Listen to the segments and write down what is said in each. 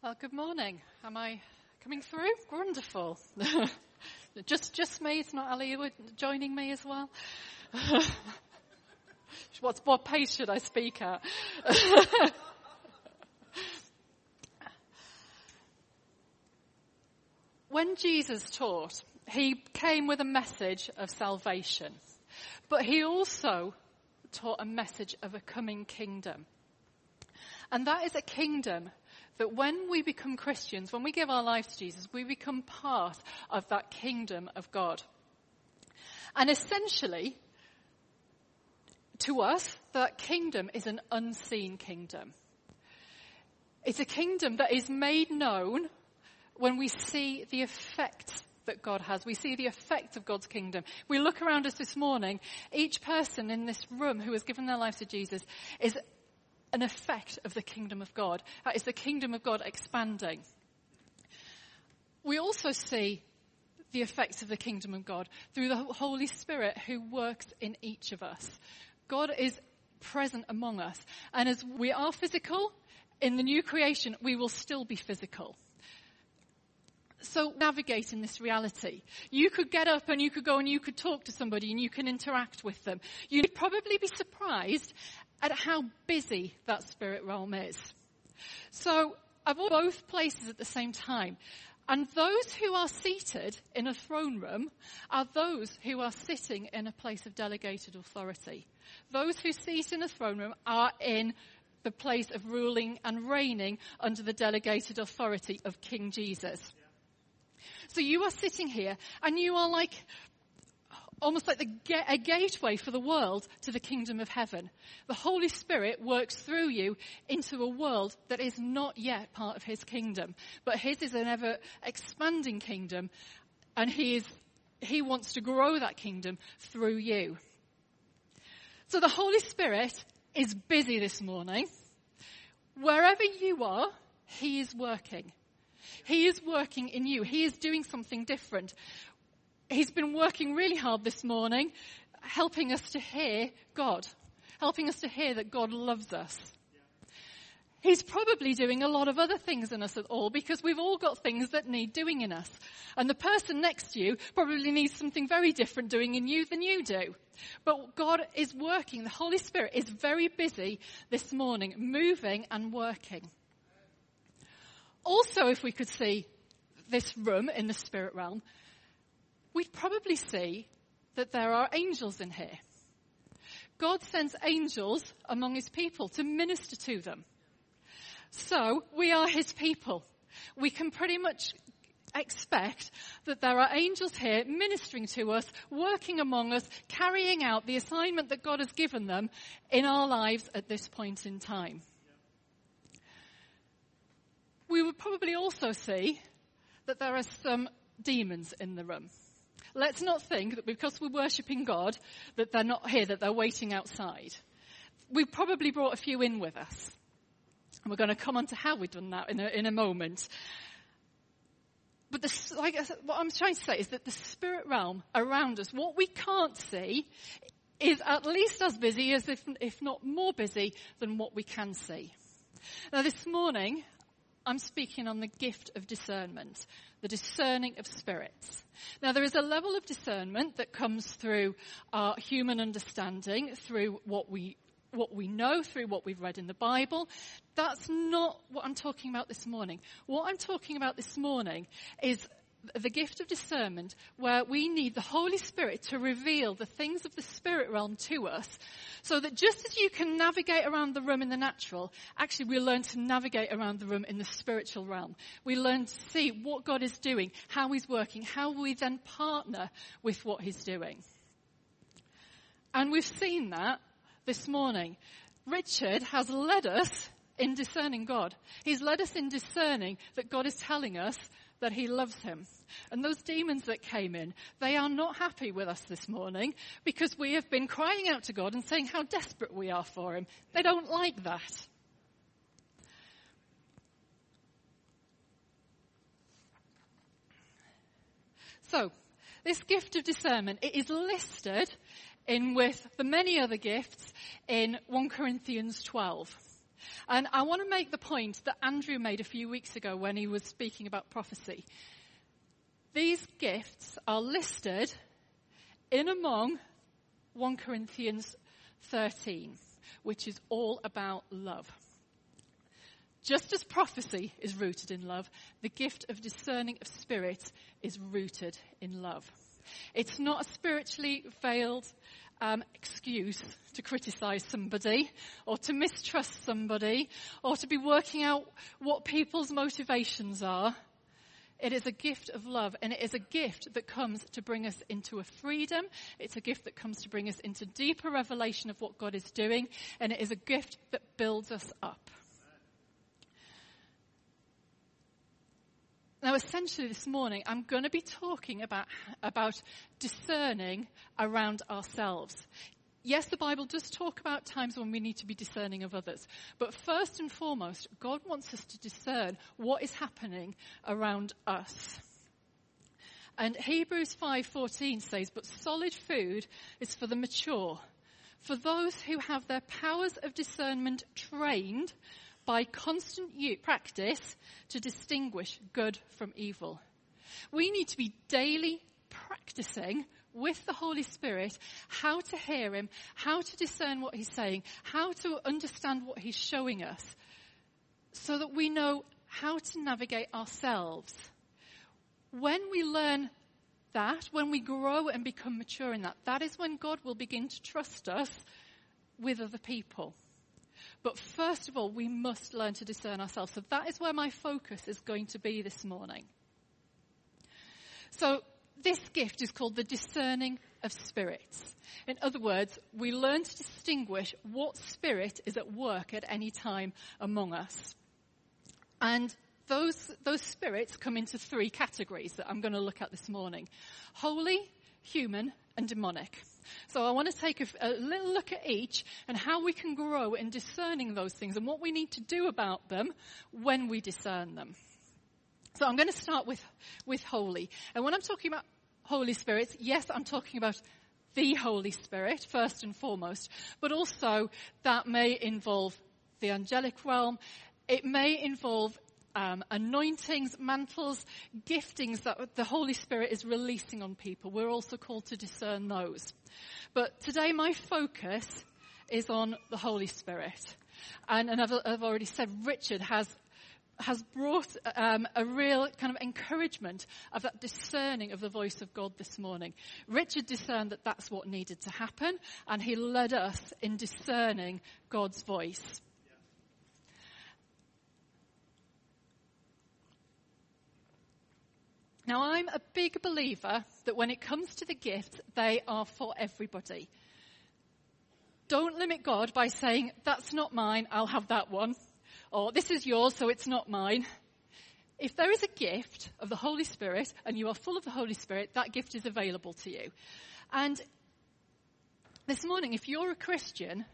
Well, good morning. Am I coming through? Wonderful. just, just me. It's not Ali joining me as well. what, what pace should I speak at? when Jesus taught, he came with a message of salvation, but he also taught a message of a coming kingdom. And that is a kingdom that when we become Christians, when we give our lives to Jesus, we become part of that kingdom of God. And essentially, to us, that kingdom is an unseen kingdom. It's a kingdom that is made known when we see the effect that God has. We see the effect of God's kingdom. We look around us this morning, each person in this room who has given their life to Jesus is an effect of the kingdom of God. That is the kingdom of God expanding. We also see the effects of the kingdom of God through the Holy Spirit who works in each of us. God is present among us. And as we are physical, in the new creation, we will still be physical. So navigating this reality. You could get up and you could go and you could talk to somebody and you can interact with them. You'd probably be surprised at how busy that spirit realm is. So I've both places at the same time. And those who are seated in a throne room are those who are sitting in a place of delegated authority. Those who sit in a throne room are in the place of ruling and reigning under the delegated authority of King Jesus. So you are sitting here and you are like almost like the, a gateway for the world to the kingdom of heaven. The Holy Spirit works through you into a world that is not yet part of His kingdom, but His is an ever expanding kingdom, and He is, He wants to grow that kingdom through you. So the Holy Spirit is busy this morning. Wherever you are, He is working. He is working in you. He is doing something different he's been working really hard this morning, helping us to hear God, helping us to hear that God loves us. He's probably doing a lot of other things in us at all because we've all got things that need doing in us. And the person next to you probably needs something very different doing in you than you do. But God is working. The Holy Spirit is very busy this morning, moving and working. Also, if we could see this room in the spirit realm, we'd probably see that there are angels in here. God sends angels among his people to minister to them. So we are his people. We can pretty much expect that there are angels here ministering to us, working among us, carrying out the assignment that God has given them in our lives at this point in time. We would probably also see that there are some demons in the room. Let's not think that because we're worshipping God, that they're not here, that they're waiting outside. We've probably brought a few in with us. And we're going to come on to how we've done that in a, in a moment. But the, like, what I'm trying to say is that the spirit realm around us, what we can't see, is at least as busy as if, if not more busy than what we can see. Now this morning, I'm speaking on the gift of discernment, the discerning of spirits. Now there is a level of discernment that comes through our human understanding, through what we what we know through what we've read in the Bible. That's not what I'm talking about this morning. What I'm talking about this morning is the gift of discernment where we need the Holy Spirit to reveal the things of the spirit realm to us so that just as you can navigate around the room in the natural, actually we learn to navigate around the room in the spiritual realm. We learn to see what God is doing, how He's working, how we then partner with what He's doing. And we've seen that this morning. Richard has led us in discerning God. He's led us in discerning that God is telling us that he loves him. And those demons that came in, they are not happy with us this morning because we have been crying out to God and saying how desperate we are for him. They don't like that. So, this gift of discernment, it is listed in with the many other gifts in 1 Corinthians 12. And I want to make the point that Andrew made a few weeks ago when he was speaking about prophecy. These gifts are listed in among 1 Corinthians 13, which is all about love. Just as prophecy is rooted in love, the gift of discerning of spirits is rooted in love. It's not a spiritually veiled um, excuse to criticize somebody or to mistrust somebody or to be working out what people's motivations are. It is a gift of love and it is a gift that comes to bring us into a freedom. It's a gift that comes to bring us into deeper revelation of what God is doing and it is a gift that builds us up. Now, essentially this morning, I'm going to be talking about, about discerning around ourselves. Yes, the Bible does talk about times when we need to be discerning of others. But first and foremost, God wants us to discern what is happening around us. And Hebrews 5:14 says, "But solid food is for the mature, for those who have their powers of discernment trained by constant practice to distinguish good from evil. We need to be daily practicing with the Holy Spirit how to hear Him, how to discern what He's saying, how to understand what He's showing us, so that we know how to navigate ourselves. When we learn that, when we grow and become mature in that, that is when God will begin to trust us with other people. But first of all, we must learn to discern ourselves. So that is where my focus is going to be this morning. So this gift is called the discerning of spirits. In other words, we learn to distinguish what spirit is at work at any time among us. And those, those spirits come into three categories that I'm going to look at this morning. Holy, human, and demonic. So I want to take a, a, little look at each and how we can grow in discerning those things and what we need to do about them when we discern them. So I'm going to start with, with holy. And when I'm talking about Holy Spirit, yes, I'm talking about the Holy Spirit first and foremost, but also that may involve the angelic realm. It may involve um, anointings, mantles, giftings that the Holy Spirit is releasing on people. We're also called to discern those. But today my focus is on the Holy Spirit. And, and I've, I've already said Richard has has brought um, a real kind of encouragement of that discerning of the voice of God this morning. Richard discerned that that's what needed to happen, and he led us in discerning God's voice. Now, I'm a big believer that when it comes to the gifts, they are for everybody. Don't limit God by saying, that's not mine, I'll have that one. Or this is yours, so it's not mine. If there is a gift of the Holy Spirit and you are full of the Holy Spirit, that gift is available to you. And this morning, if you're a Christian,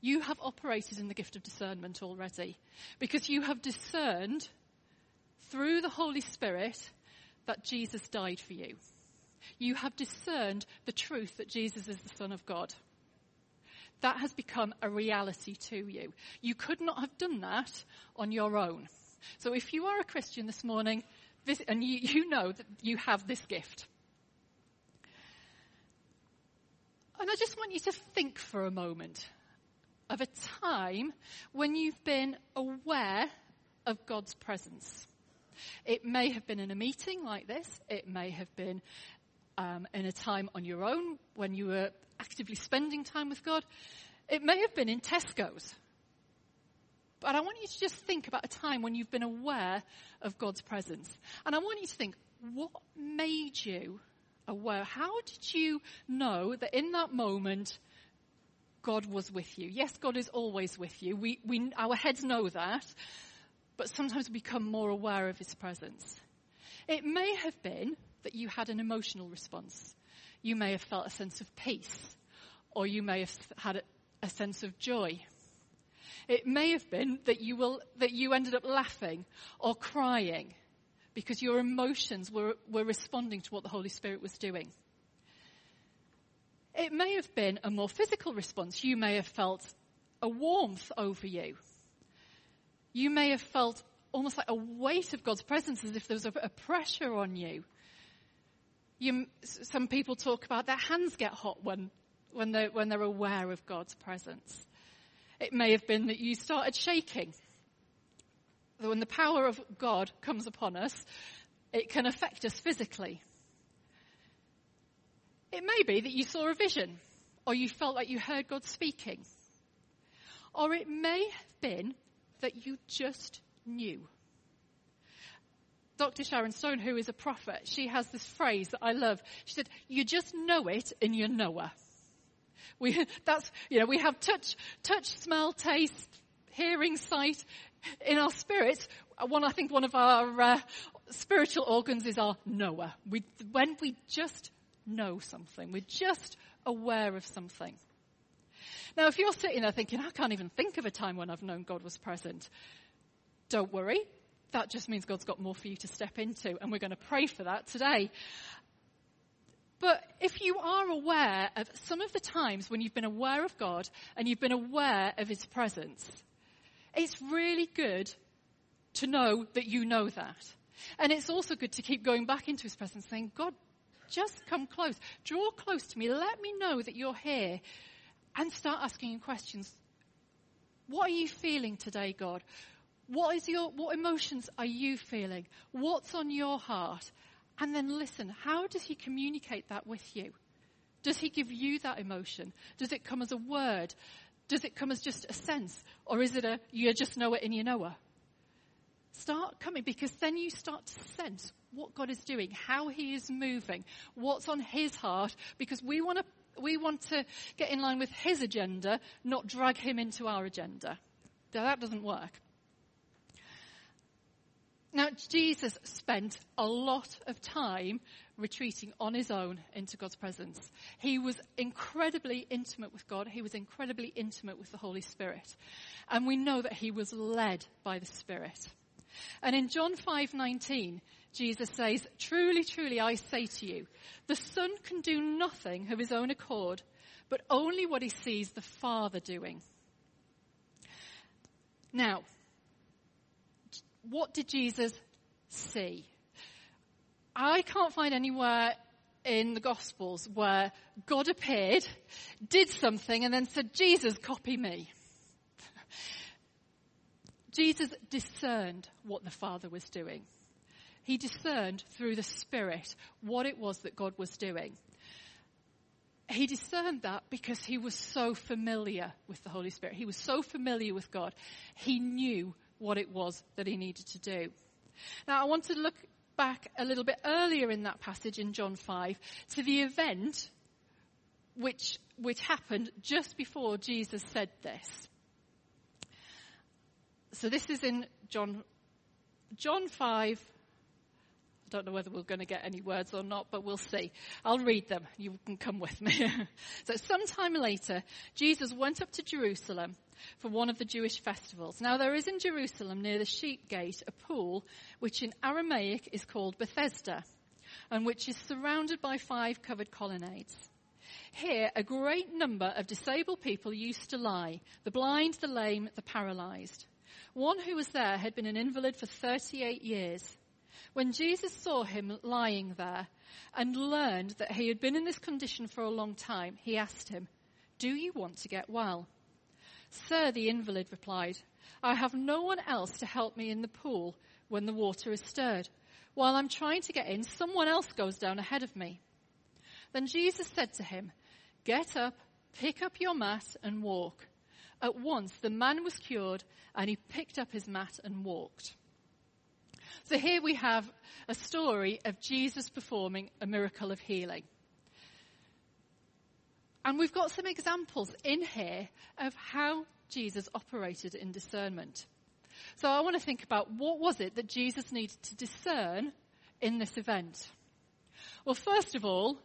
you have operated in the gift of discernment already. Because you have discerned through the Holy Spirit that Jesus died for you. You have discerned the truth that Jesus is the Son of God. That has become a reality to you. You could not have done that on your own. So if you are a Christian this morning, this, and you, you know that you have this gift, and I just want you to think for a moment of a time when you've been aware of God's presence. It may have been in a meeting like this. It may have been um, in a time on your own when you were actively spending time with God. It may have been in Tesco's. But I want you to just think about a time when you've been aware of God's presence. And I want you to think, what made you aware? How did you know that in that moment God was with you? Yes, God is always with you. We, we, our heads know that but sometimes we become more aware of his presence. It may have been that you had an emotional response. You may have felt a sense of peace, or you may have had a, a sense of joy. It may have been that you will, that you ended up laughing or crying because your emotions were, were responding to what the Holy Spirit was doing. It may have been a more physical response. You may have felt a warmth over you. You may have felt almost like a weight of God's presence as if there was a, a pressure on you. you. Some people talk about their hands get hot when, when, they're, when they're aware of God's presence. It may have been that you started shaking. When the power of God comes upon us, it can affect us physically. It may be that you saw a vision or you felt like you heard God speaking. Or it may have been that you just knew. Dr. Sharon Stone, who is a prophet, she has this phrase that I love. She said, you just know it in your knower. We, that's, you know, we have touch, touch, smell, taste, hearing, sight in our spirits. One, I think one of our uh, spiritual organs is our knower. We, when we just know something, we're just aware of something. Now, if you're sitting there thinking, I can't even think of a time when I've known God was present, don't worry. That just means God's got more for you to step into, and we're going to pray for that today. But if you are aware of some of the times when you've been aware of God and you've been aware of His presence, it's really good to know that you know that. And it's also good to keep going back into His presence saying, God, just come close. Draw close to me. Let me know that you're here. And start asking him questions. What are you feeling today, God? What is your, what emotions are you feeling? What's on your heart? And then listen, how does he communicate that with you? Does he give you that emotion? Does it come as a word? Does it come as just a sense? Or is it a, you just know it and you know it? Start coming because then you start to sense what God is doing, how He is moving, what's on His heart, because we want to we want to get in line with His agenda, not drag Him into our agenda. Now that doesn't work. Now, Jesus spent a lot of time retreating on his own into God's presence. He was incredibly intimate with God. He was incredibly intimate with the Holy Spirit. And we know that he was led by the Spirit. And in John 5:19, Jesus says, "Truly, truly I say to you, the Son can do nothing of his own accord, but only what he sees the Father doing." Now, what did Jesus see? I can't find anywhere in the Gospels where God appeared, did something, and then said, Jesus, copy me. Jesus discerned what the Father was doing. He discerned through the Spirit what it was that God was doing. He discerned that because he was so familiar with the Holy Spirit. He was so familiar with God. He knew what it was that he needed to do. Now, I want to look back a little bit earlier in that passage in John 5 to the event which, which happened just before Jesus said this. So this is in John, John 5. I don't know whether we're going to get any words or not, but we'll see. I'll read them. You can come with me. so sometime later, Jesus went up to Jerusalem for one of the Jewish festivals. Now there is in Jerusalem near the sheep gate a pool which in Aramaic is called Bethesda and which is surrounded by five covered colonnades. Here a great number of disabled people used to lie, the blind, the lame, the paralyzed. One who was there had been an invalid for 38 years. When Jesus saw him lying there and learned that he had been in this condition for a long time, he asked him, Do you want to get well? Sir, the invalid replied, I have no one else to help me in the pool when the water is stirred. While I'm trying to get in, someone else goes down ahead of me. Then Jesus said to him, Get up, pick up your mat and walk. At once the man was cured and he picked up his mat and walked. So here we have a story of Jesus performing a miracle of healing. And we've got some examples in here of how Jesus operated in discernment. So I want to think about what was it that Jesus needed to discern in this event? Well, first of all,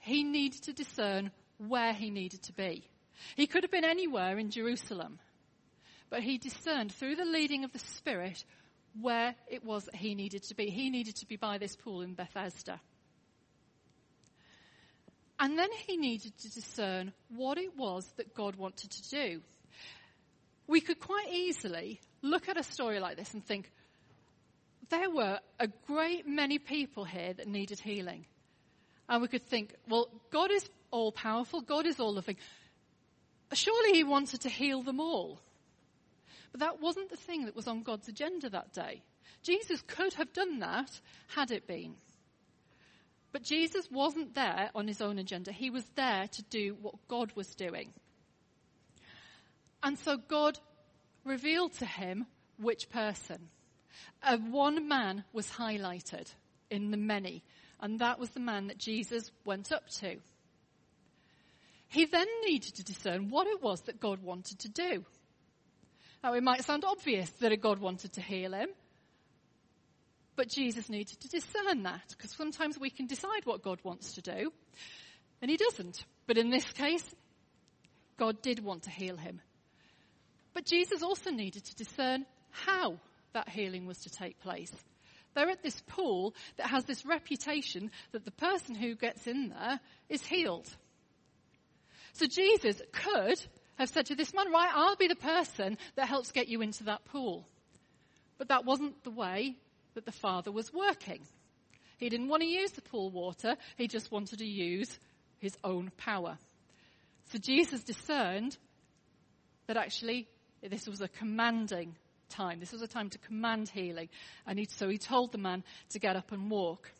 he needed to discern where he needed to be. He could have been anywhere in Jerusalem, but he discerned through the leading of the Spirit where it was that he needed to be. He needed to be by this pool in Bethesda. And then he needed to discern what it was that God wanted to do. we could quite easily look at a story like this and think, there were a great many people here that needed healing. And we could think, well, God is all powerful, God is all loving. Surely He wanted to heal them all. But that wasn't the thing that was on God's agenda that day. Jesus could have done that had it been. But Jesus wasn't there on his own agenda. He was there to do what God was doing. And so God revealed to him which person. Uh, one man was highlighted in the many, and that was the man that Jesus went up to. He then needed to discern what it was that God wanted to do. Now, it might sound obvious that a God wanted to heal him, but Jesus needed to discern that because sometimes we can decide what God wants to do, and he doesn't. But in this case, God did want to heal him. But Jesus also needed to discern how that healing was to take place. They're at this pool that has this reputation that the person who gets in there is healed. So Jesus could have said to this man, right, I'll be the person that helps get you into that pool. But that wasn't the way that the father was working. He didn't want to use the pool water, he just wanted to use his own power. So Jesus discerned that actually this was a commanding time. This was a time to command healing. And he, so he told the man to get up and walk.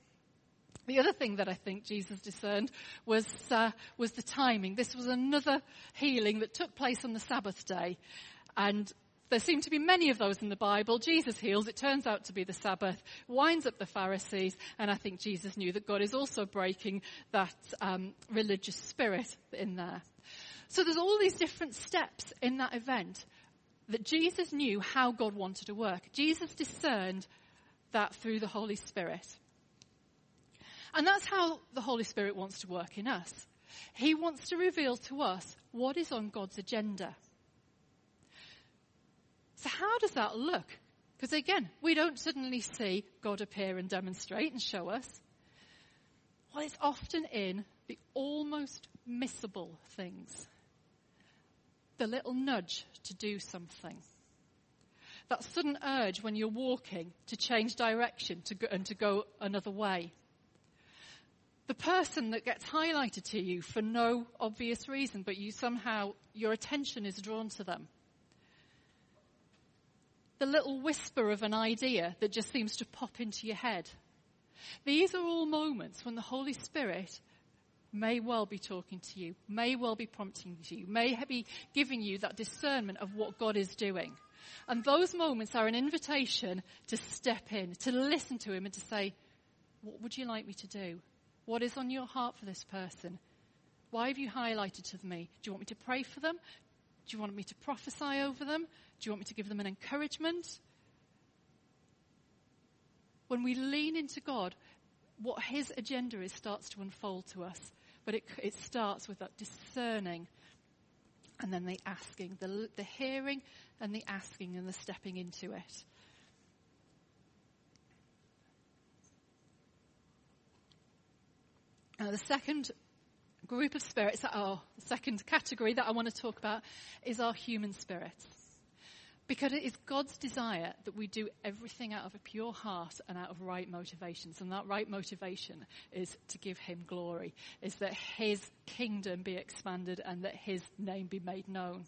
The other thing that I think Jesus discerned was, uh, was the timing. This was another healing that took place on the Sabbath day. And there seem to be many of those in the Bible. Jesus heals. It turns out to be the Sabbath, winds up the Pharisees, and I think Jesus knew that God is also breaking that um, religious spirit in there. So there's all these different steps in that event that Jesus knew how God wanted to work. Jesus discerned that through the Holy Spirit. And that's how the Holy Spirit wants to work in us. He wants to reveal to us what is on God's agenda. So how does that look? Because again, we don't suddenly see God appear and demonstrate and show us. Well, it's often in the almost missable things the little nudge to do something. That sudden urge when you're walking to change direction to go, and to go another way. The person that gets highlighted to you for no obvious reason, but you somehow, your attention is drawn to them. The little whisper of an idea that just seems to pop into your head. These are all moments when the Holy Spirit may well be talking to you, may well be prompting you, may be giving you that discernment of what God is doing. And those moments are an invitation to step in, to listen to Him and to say, what would you like me to do? What is on your heart for this person? Why have you highlighted to me? Do you want me to pray for them? Do you want me to prophesy over them? Do you want me to give them an encouragement? When we lean into God, what His agenda is starts to unfold to us. But it, it starts with that discerning and then the asking, the, the hearing and the asking and the stepping into it. Now, the second group of spirits, or the second category that I want to talk about is our human spirits. Because it is God's desire that we do everything out of a pure heart and out of right motivations. And that right motivation is to give Him glory, is that His kingdom be expanded and that His name be made known.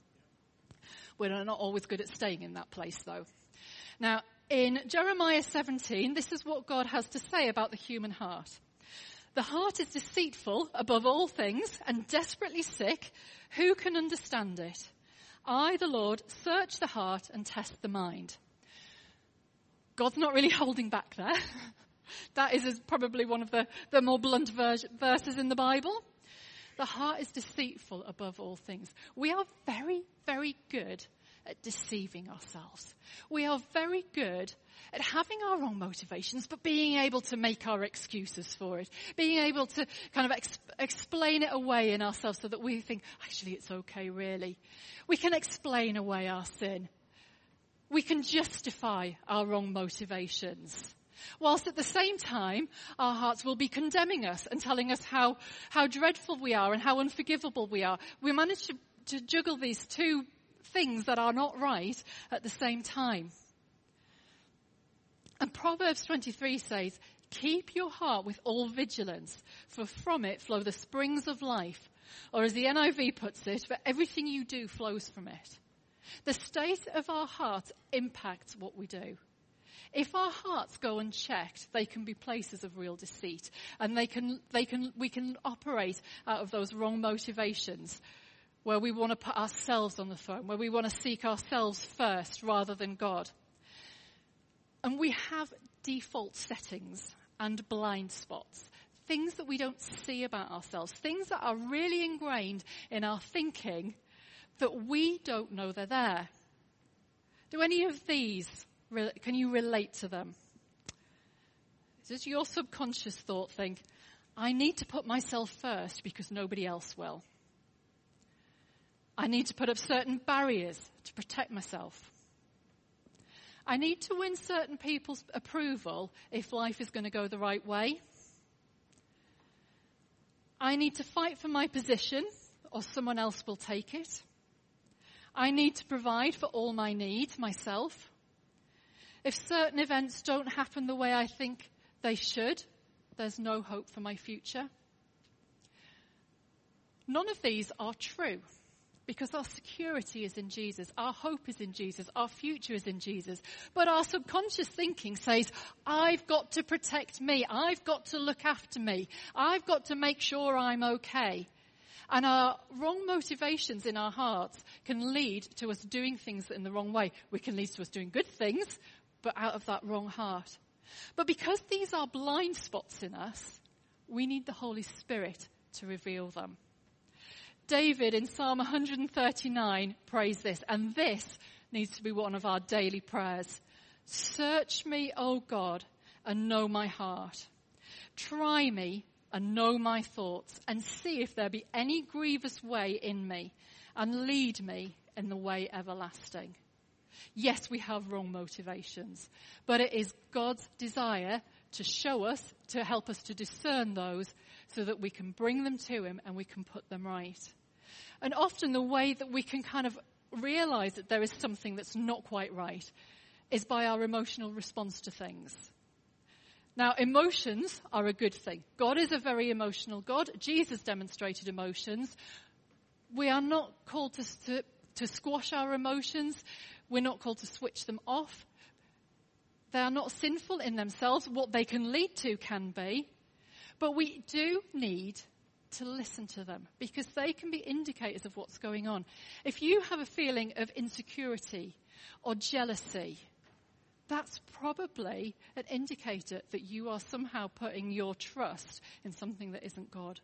We're not always good at staying in that place though. Now, in Jeremiah 17, this is what God has to say about the human heart. The heart is deceitful above all things and desperately sick. Who can understand it? I, the Lord, search the heart and test the mind. God's not really holding back there. that is probably one of the, the more blunt vers- verses in the Bible. The heart is deceitful above all things. We are very, very good at deceiving ourselves. We are very good at having our wrong motivations, but being able to make our excuses for it. Being able to kind of ex- explain it away in ourselves so that we think, actually it's okay really. We can explain away our sin. We can justify our wrong motivations. Whilst at the same time, our hearts will be condemning us and telling us how, how dreadful we are and how unforgivable we are. We manage to, to juggle these two things that are not right at the same time. And Proverbs 23 says, keep your heart with all vigilance, for from it flow the springs of life. Or as the NIV puts it, for everything you do flows from it. The state of our heart impacts what we do. If our hearts go unchecked, they can be places of real deceit and they can, they can, we can operate out of those wrong motivations where we want to put ourselves on the throne, where we want to seek ourselves first rather than God. And we have default settings and blind spots. Things that we don't see about ourselves. Things that are really ingrained in our thinking that we don't know they're there. Do any of these, can you relate to them? Does your subconscious thought think, I need to put myself first because nobody else will? I need to put up certain barriers to protect myself. I need to win certain people's approval if life is going to go the right way. I need to fight for my position or someone else will take it. I need to provide for all my needs myself. If certain events don't happen the way I think they should, there's no hope for my future. None of these are true because our security is in Jesus, our hope is in Jesus, our future is in Jesus. But our subconscious thinking says, I've got to protect me, I've got to look after me, I've got to make sure I'm okay. And our wrong motivations in our hearts can lead to us doing things in the wrong way. We can lead to us doing good things, but out of that wrong heart. But because these are blind spots in us, we need the Holy Spirit to reveal them. David in Psalm 139 prays this, and this needs to be one of our daily prayers. Search me, O God, and know my heart. Try me and know my thoughts, and see if there be any grievous way in me, and lead me in the way everlasting. Yes, we have wrong motivations, but it is God's desire to show us, to help us to discern those so that we can bring them to Him and we can put them right. And often the way that we can kind of realize that there is something that's not quite right is by our emotional response to things. Now, emotions are a good thing. God is a very emotional God. Jesus demonstrated emotions. We are not called to, to, to squash our emotions. We're not called to switch them off. They are not sinful in themselves. What they can lead to can be. But we do need to listen to them because they can be indicators of what's going on. If you have a feeling of insecurity or jealousy, that's probably an indicator that you are somehow putting your trust in something that isn't God.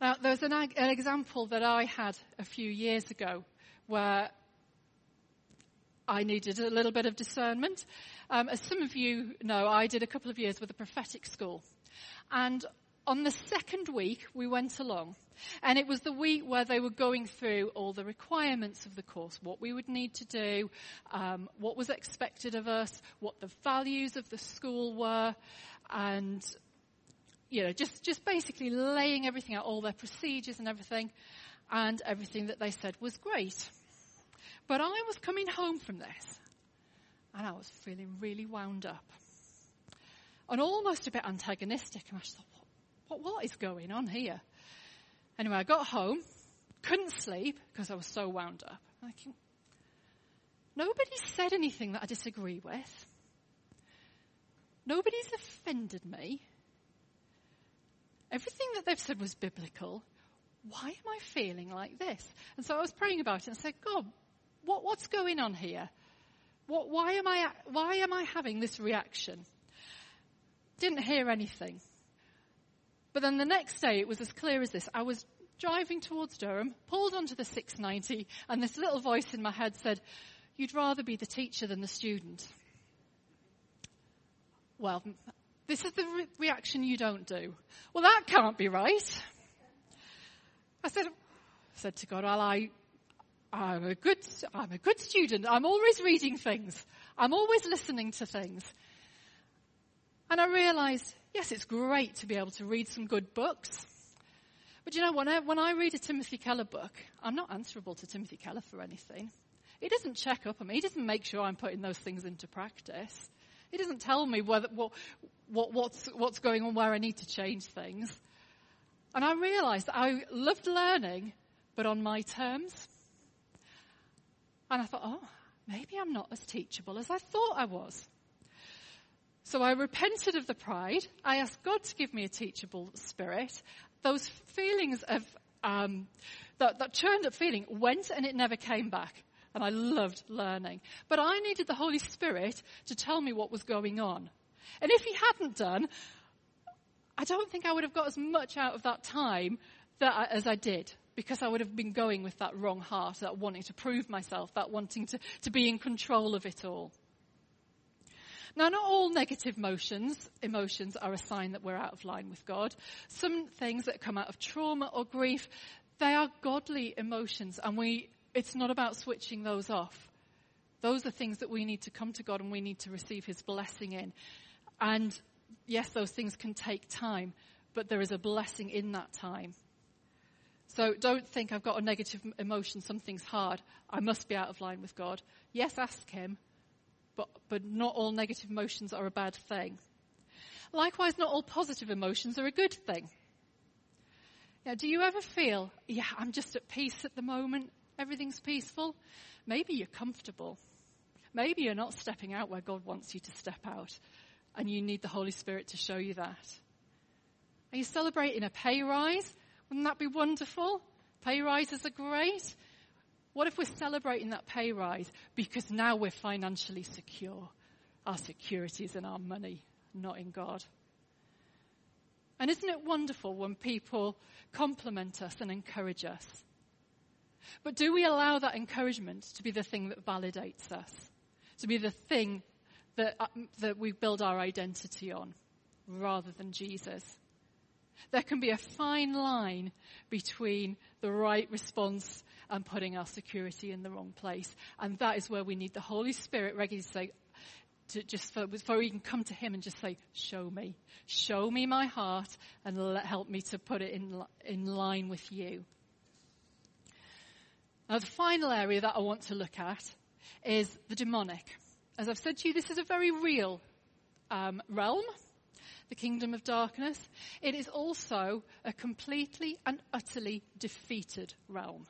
Now, there's an, an example that I had a few years ago where I needed a little bit of discernment. Um, as some of you know, I did a couple of years with a prophetic school. And on the second week, we went along. And it was the week where they were going through all the requirements of the course, what we would need to do, um, what was expected of us, what the values of the school were, and, you know, just, just basically laying everything out, all their procedures and everything, and everything that they said was great. But I was coming home from this, and I was feeling really wound up and almost a bit antagonistic. And I thought, what, what, what is going on here? Anyway, I got home, couldn't sleep because I was so wound up. I think, nobody said anything that I disagree with. Nobody's offended me. Everything that they've said was biblical. Why am I feeling like this? And so I was praying about it and said, God, what, what's going on here? What, why am I, why am I having this reaction? Didn't hear anything. But then the next day, it was as clear as this. I was driving towards Durham, pulled onto the 690, and this little voice in my head said, You'd rather be the teacher than the student. Well, this is the re- reaction you don't do. Well, that can't be right. I said, said to God, well, I, I'm a good, I'm a good student. I'm always reading things. I'm always listening to things. And I realized, yes, it's great to be able to read some good books, But you know, when I, when I read a Timothy Keller book, I'm not answerable to Timothy Keller for anything. He doesn't check up on me. He doesn't make sure I'm putting those things into practice. He doesn't tell me whether, what, what, what's, what's going on, where I need to change things. And I realized that I loved learning, but on my terms. And I thought, oh, maybe I'm not as teachable as I thought I was. So I repented of the pride. I asked God to give me a teachable spirit. Those feelings of, um, that, that churned up feeling went and it never came back. And I loved learning. But I needed the Holy Spirit to tell me what was going on. And if he hadn't done, I don't think I would have got as much out of that time that I, as I did because I would have been going with that wrong heart, that wanting to prove myself, that wanting to, to be in control of it all. Now, not all negative emotions, emotions are a sign that we're out of line with God. Some things that come out of trauma or grief, they are godly emotions and we, it's not about switching those off. Those are things that we need to come to God and we need to receive His blessing in. And yes, those things can take time, but there is a blessing in that time. So don't think I've got a negative emotion, something's hard. I must be out of line with God. Yes, ask Him, but, but not all negative emotions are a bad thing. Likewise, not all positive emotions are a good thing. Now, do you ever feel, yeah, I'm just at peace at the moment, everything's peaceful? Maybe you're comfortable. Maybe you're not stepping out where God wants you to step out, and you need the Holy Spirit to show you that. Are you celebrating a pay rise? Wouldn't that be wonderful? Pay rises are great. What if we're celebrating that pay rise because now we're financially secure? Our security is in our money, not in God. And isn't it wonderful when people compliment us and encourage us? But do we allow that encouragement to be the thing that validates us? To be the thing that, uh, that we build our identity on rather than Jesus? There can be a fine line between the right response and putting our security in the wrong place. And that is where we need the Holy Spirit regularly to say, to just for, before we can come to Him and just say, show me, show me my heart and let, help me to put it in, in line with you. Now the final area that I want to look at is the demonic. As I've said to you, this is a very real um, realm the kingdom of darkness. It is also a completely and utterly defeated realm.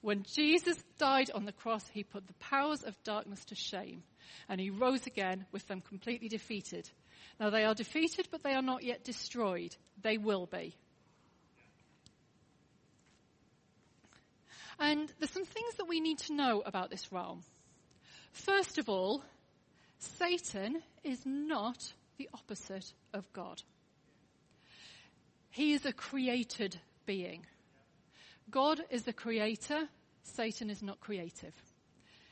When Jesus died on the cross, he put the powers of darkness to shame and he rose again with them completely defeated. Now they are defeated, but they are not yet destroyed. They will be. And there's some things that we need to know about this realm. First of all, Satan is not the opposite of God. He is a created being. God is the creator, Satan is not creative.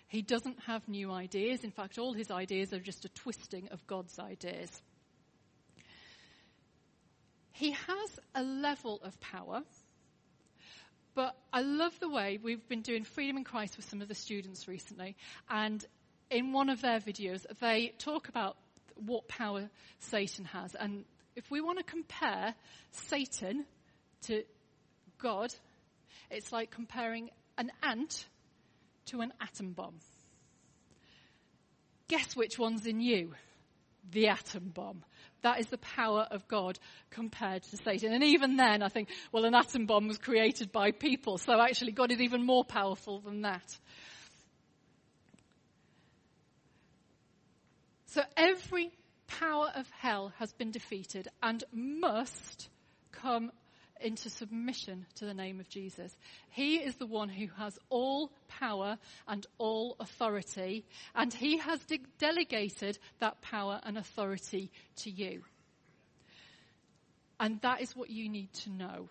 He doesn't have new ideas. In fact, all his ideas are just a twisting of God's ideas. He has a level of power, but I love the way we've been doing Freedom in Christ with some of the students recently, and in one of their videos, they talk about what power Satan has. And if we want to compare Satan to God, it's like comparing an ant to an atom bomb. Guess which one's in you? The atom bomb. That is the power of God compared to Satan. And even then, I think, well, an atom bomb was created by people, so actually God is even more powerful than that. So every power of hell has been defeated and must come into submission to the name of Jesus. He is the one who has all power and all authority, and he has de- delegated that power and authority to you. And that is what you need to know.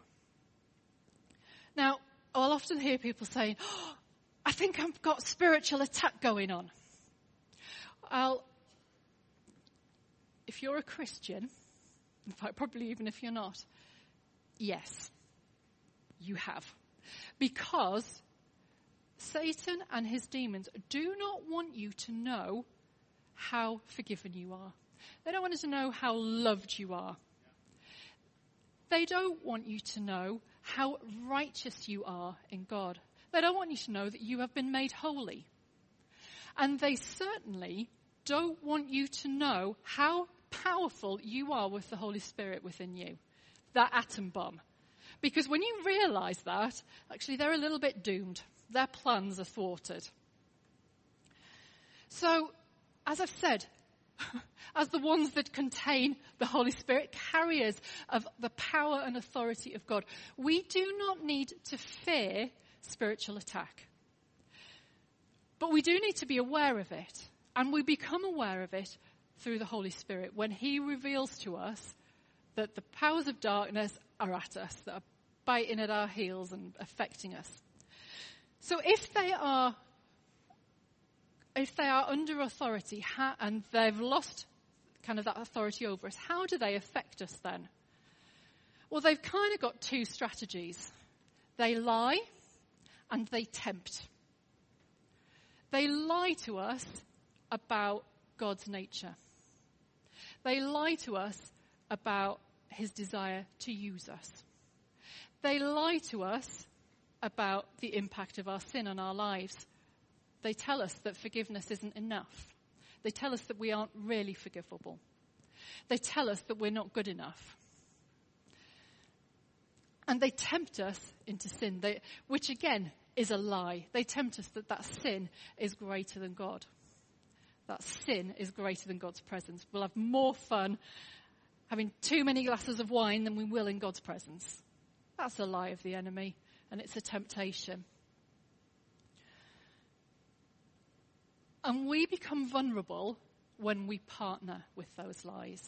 Now, I'll often hear people saying, oh, I think I've got spiritual attack going on. I'll, if you're a Christian, in fact, probably even if you're not, yes, you have. Because Satan and his demons do not want you to know how forgiven you are. They don't want you to know how loved you are. They don't want you to know how righteous you are in God. They don't want you to know that you have been made holy. And they certainly don't want you to know how powerful you are with the Holy Spirit within you. That atom bomb. Because when you realize that, actually they're a little bit doomed. Their plans are thwarted. So, as I've said, as the ones that contain the Holy Spirit, carriers of the power and authority of God, we do not need to fear spiritual attack. But we do need to be aware of it. And we become aware of it through the Holy Spirit when He reveals to us that the powers of darkness are at us, that are biting at our heels and affecting us. So if they are, if they are under authority and they've lost kind of that authority over us, how do they affect us then? Well, they've kind of got two strategies. They lie and they tempt. They lie to us about God's nature. They lie to us about his desire to use us. They lie to us about the impact of our sin on our lives. They tell us that forgiveness isn't enough. They tell us that we aren't really forgivable. They tell us that we're not good enough. And they tempt us into sin, they, which again is a lie. They tempt us that that sin is greater than God. That sin is greater than God's presence. We'll have more fun having too many glasses of wine than we will in God's presence. That's a lie of the enemy, and it's a temptation. And we become vulnerable when we partner with those lies.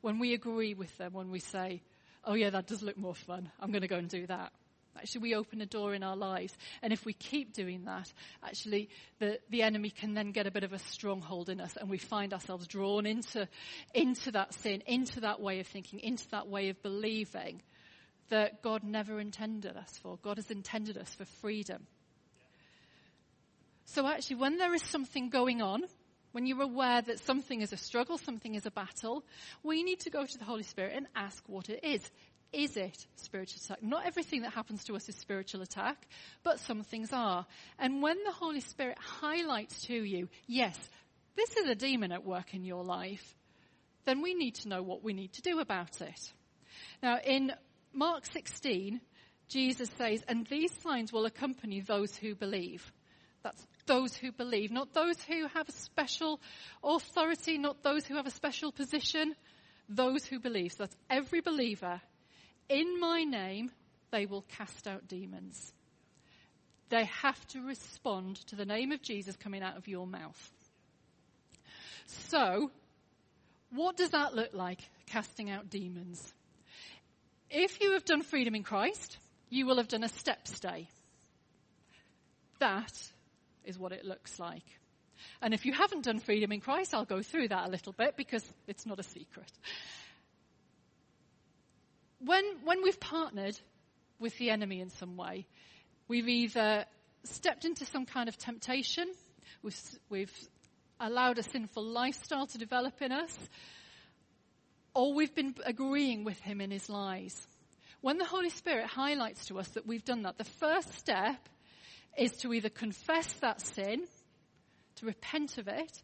When we agree with them, when we say, oh yeah, that does look more fun. I'm going to go and do that. Actually, we open a door in our lives. And if we keep doing that, actually, the, the enemy can then get a bit of a stronghold in us and we find ourselves drawn into, into that sin, into that way of thinking, into that way of believing that God never intended us for. God has intended us for freedom. So actually, when there is something going on, when you're aware that something is a struggle, something is a battle, we need to go to the Holy Spirit and ask what it is. Is it spiritual attack? Not everything that happens to us is spiritual attack, but some things are. And when the Holy Spirit highlights to you, yes, this is a demon at work in your life, then we need to know what we need to do about it. Now, in Mark 16, Jesus says, and these signs will accompany those who believe. That's those who believe, not those who have a special authority, not those who have a special position, those who believe. So that's every believer in my name, they will cast out demons. They have to respond to the name of Jesus coming out of your mouth. So, what does that look like, casting out demons? If you have done freedom in Christ, you will have done a step stay. That is what it looks like. And if you haven't done freedom in Christ, I'll go through that a little bit because it's not a secret when, when we've partnered with the enemy in some way, we've either stepped into some kind of temptation, we've, we've allowed a sinful lifestyle to develop in us, or we've been agreeing with him in his lies. When the Holy Spirit highlights to us that we've done that, the first step is to either confess that sin, to repent of it,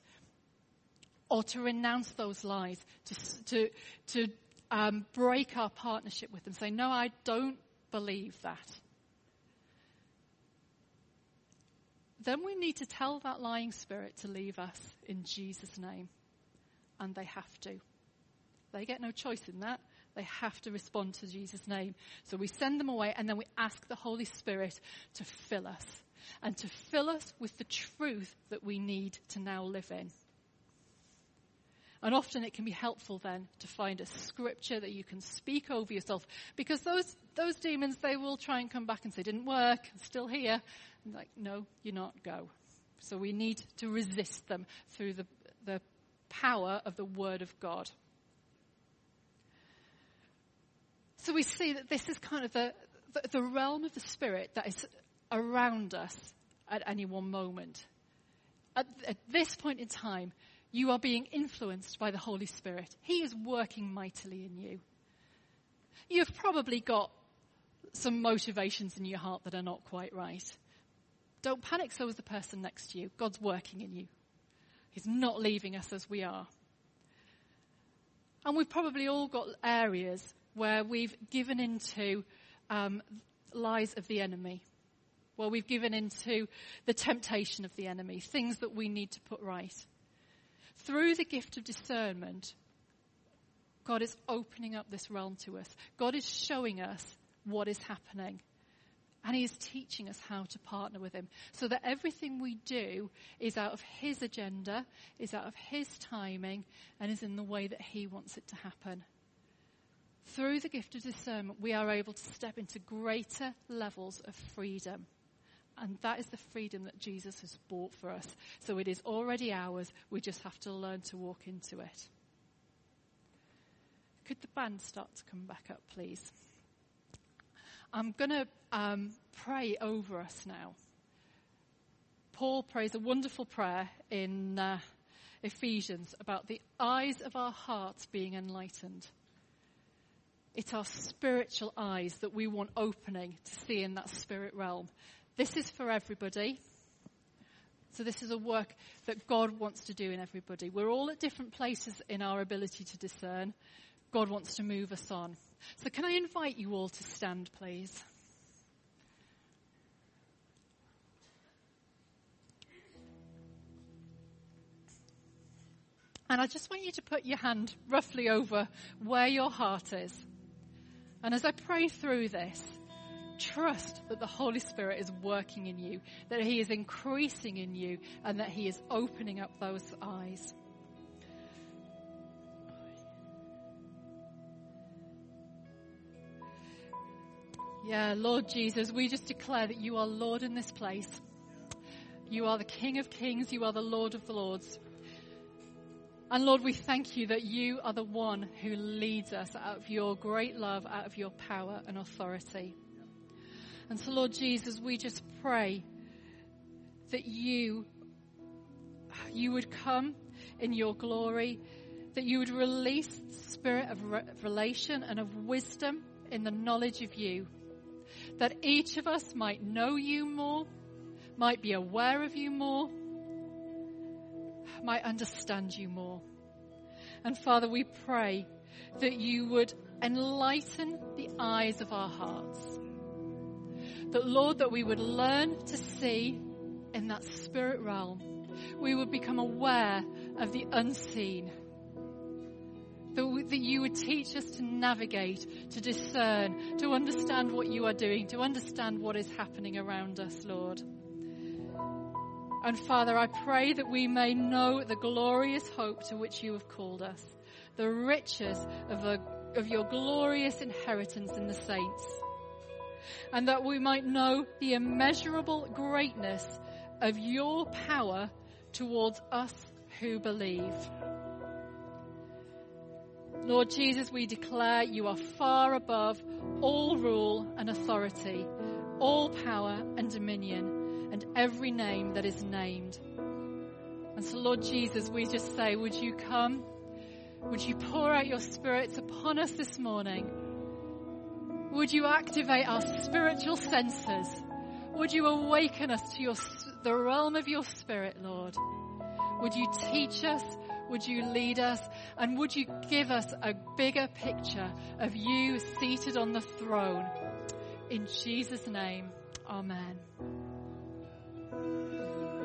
or to renounce those lies, to, to, to um, break our partnership with them, say, no, I don't believe that. Then we need to tell that lying spirit to leave us in Jesus' name. And they have to. They get no choice in that. They have to respond to Jesus' name. So we send them away and then we ask the Holy Spirit to fill us and to fill us with the truth that we need to now live in. And often it can be helpful then to find a scripture that you can speak over yourself because those, those demons, they will try and come back and say, didn't work, still here. And like, no, you're not, go. So we need to resist them through the, the power of the word of God. So we see that this is kind of the, the, the realm of the spirit that is around us at any one moment. At, at this point in time, you are being influenced by the Holy Spirit. He is working mightily in you. You've probably got some motivations in your heart that are not quite right. Don't panic, so is the person next to you. God's working in you. He's not leaving us as we are. And we've probably all got areas where we've given into um, lies of the enemy, where we've given into the temptation of the enemy, things that we need to put right. Through the gift of discernment, God is opening up this realm to us. God is showing us what is happening. And he is teaching us how to partner with him so that everything we do is out of his agenda, is out of his timing, and is in the way that he wants it to happen. Through the gift of discernment, we are able to step into greater levels of freedom. And that is the freedom that Jesus has bought for us. So it is already ours. We just have to learn to walk into it. Could the band start to come back up, please? I'm going to um, pray over us now. Paul prays a wonderful prayer in uh, Ephesians about the eyes of our hearts being enlightened. It's our spiritual eyes that we want opening to see in that spirit realm. This is for everybody. So this is a work that God wants to do in everybody. We're all at different places in our ability to discern. God wants to move us on. So can I invite you all to stand, please? And I just want you to put your hand roughly over where your heart is. And as I pray through this, trust that the Holy Spirit is working in you, that He is increasing in you, and that He is opening up those eyes. Yeah, Lord Jesus, we just declare that you are Lord in this place. You are the King of kings. You are the Lord of the lords. And Lord, we thank you that you are the one who leads us out of your great love, out of your power and authority. And so, Lord Jesus, we just pray that you, you would come in your glory, that you would release the spirit of revelation and of wisdom in the knowledge of you that each of us might know you more, might be aware of you more, might understand you more. And Father, we pray that you would enlighten the eyes of our hearts. That Lord, that we would learn to see in that spirit realm. We would become aware of the unseen that, that you would teach us to navigate, to discern, to understand what you are doing, to understand what is happening around us, Lord. And Father, I pray that we may know the glorious hope to which you have called us, the riches of, of your glorious inheritance in the saints, and that we might know the immeasurable greatness of your power towards us who believe. Lord Jesus, we declare you are far above all rule and authority, all power and dominion, and every name that is named. And so, Lord Jesus, we just say, would you come? Would you pour out your spirits upon us this morning? Would you activate our spiritual senses? Would you awaken us to your, the realm of your spirit, Lord? Would you teach us? Would you lead us? And would you give us a bigger picture of you seated on the throne? In Jesus' name, Amen.